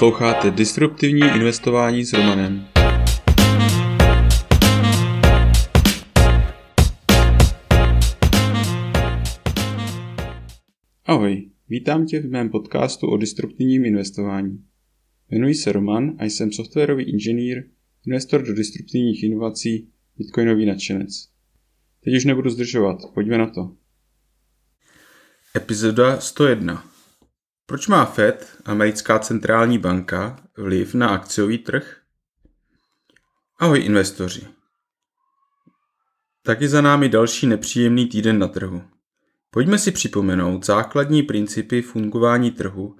Posloucháte Disruptivní investování s Romanem. Ahoj, vítám tě v mém podcastu o disruptivním investování. Jmenuji se Roman a jsem softwarový inženýr, investor do disruptivních inovací, bitcoinový nadšenec. Teď už nebudu zdržovat, pojďme na to. Epizoda 101 proč má Fed, americká centrální banka, vliv na akciový trh? Ahoj investoři. Taky za námi další nepříjemný týden na trhu. Pojďme si připomenout základní principy fungování trhu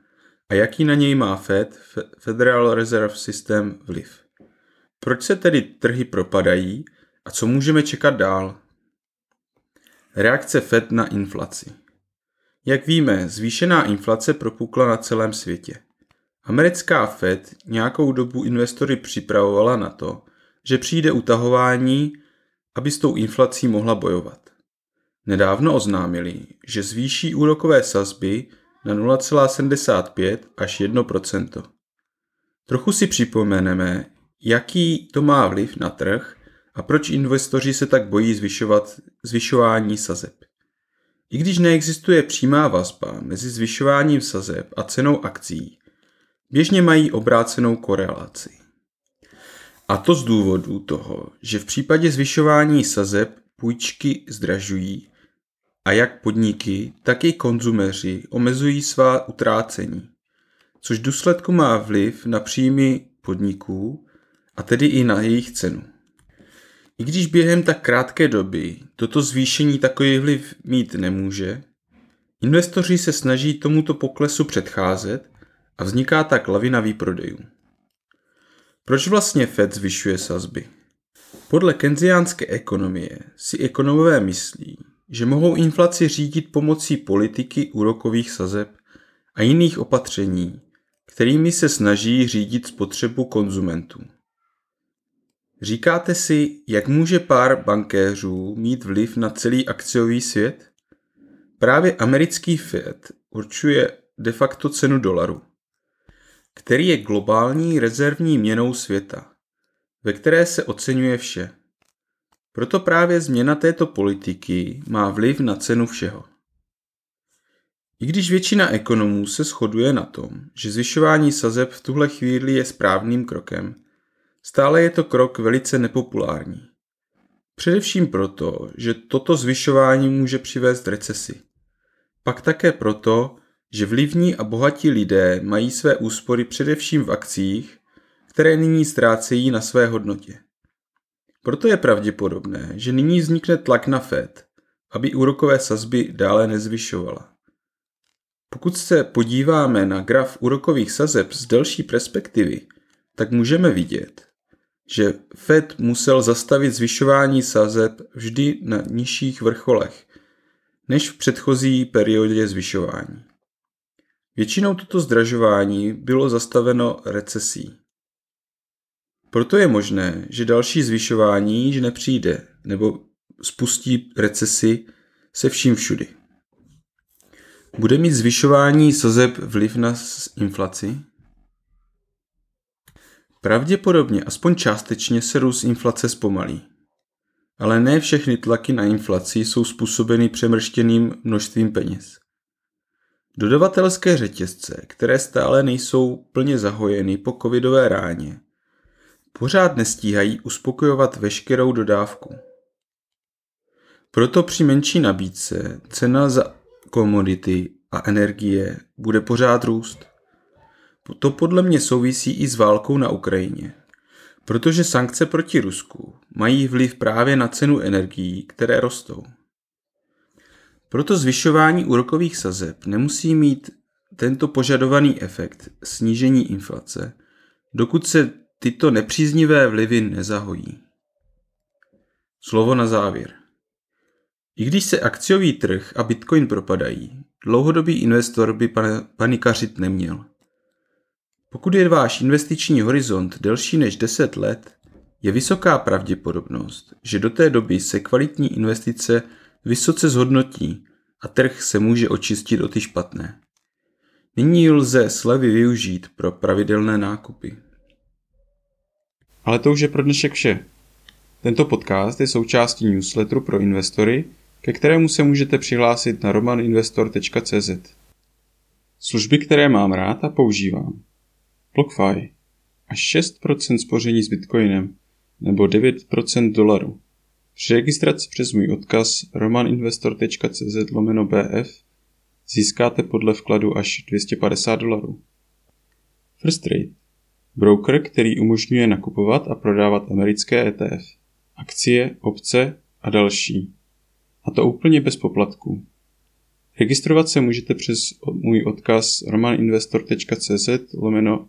a jaký na něj má Fed, Federal Reserve System, vliv. Proč se tedy trhy propadají a co můžeme čekat dál? Reakce Fed na inflaci. Jak víme, zvýšená inflace propukla na celém světě. Americká Fed nějakou dobu investory připravovala na to, že přijde utahování, aby s tou inflací mohla bojovat. Nedávno oznámili, že zvýší úrokové sazby na 0,75 až 1%. Trochu si připomeneme, jaký to má vliv na trh a proč investoři se tak bojí zvyšovat zvyšování sazeb. I když neexistuje přímá vazba mezi zvyšováním sazeb a cenou akcí, běžně mají obrácenou korelaci. A to z důvodu toho, že v případě zvyšování sazeb půjčky zdražují a jak podniky, tak i konzumeři omezují svá utrácení, což důsledku má vliv na příjmy podniků a tedy i na jejich cenu. I když během tak krátké doby toto zvýšení takový vliv mít nemůže, investoři se snaží tomuto poklesu předcházet a vzniká tak lavina výprodejů. Proč vlastně Fed zvyšuje sazby? Podle kenziánské ekonomie si ekonomové myslí, že mohou inflaci řídit pomocí politiky úrokových sazeb a jiných opatření, kterými se snaží řídit spotřebu konzumentů. Říkáte si, jak může pár bankéřů mít vliv na celý akciový svět? Právě americký Fed určuje de facto cenu dolaru, který je globální rezervní měnou světa, ve které se oceňuje vše. Proto právě změna této politiky má vliv na cenu všeho. I když většina ekonomů se shoduje na tom, že zvyšování sazeb v tuhle chvíli je správným krokem, Stále je to krok velice nepopulární. Především proto, že toto zvyšování může přivést recesi. Pak také proto, že vlivní a bohatí lidé mají své úspory především v akcích, které nyní ztrácejí na své hodnotě. Proto je pravděpodobné, že nyní vznikne tlak na Fed, aby úrokové sazby dále nezvyšovala. Pokud se podíváme na graf úrokových sazeb z delší perspektivy, tak můžeme vidět, že Fed musel zastavit zvyšování sazeb vždy na nižších vrcholech, než v předchozí periodě zvyšování. Většinou toto zdražování bylo zastaveno recesí. Proto je možné, že další zvyšování již nepřijde nebo spustí recesi se vším všudy. Bude mít zvyšování sazeb vliv na inflaci? Pravděpodobně aspoň částečně se růst inflace zpomalí. Ale ne všechny tlaky na inflaci jsou způsobeny přemrštěným množstvím peněz. Dodavatelské řetězce, které stále nejsou plně zahojeny po covidové ráně, pořád nestíhají uspokojovat veškerou dodávku. Proto při menší nabídce cena za komodity a energie bude pořád růst. To podle mě souvisí i s válkou na Ukrajině. Protože sankce proti Rusku mají vliv právě na cenu energií, které rostou. Proto zvyšování úrokových sazeb nemusí mít tento požadovaný efekt snížení inflace, dokud se tyto nepříznivé vlivy nezahojí. Slovo na závěr. I když se akciový trh a bitcoin propadají, dlouhodobý investor by panikařit neměl. Pokud je váš investiční horizont delší než 10 let, je vysoká pravděpodobnost, že do té doby se kvalitní investice vysoce zhodnotí a trh se může očistit o ty špatné. Nyní lze slevy využít pro pravidelné nákupy. Ale to už je pro dnešek vše. Tento podcast je součástí newsletteru pro investory, ke kterému se můžete přihlásit na romaninvestor.cz. Služby, které mám rád a používám. BlockFi. Až 6% spoření s Bitcoinem nebo 9% dolaru. Při registraci přes můj odkaz romaninvestor.cz lomeno BF získáte podle vkladu až 250 dolarů. First Trade. Broker, který umožňuje nakupovat a prodávat americké ETF, akcie, opce a další. A to úplně bez poplatků. Registrovat se můžete přes můj odkaz romaninvestor.cz lomeno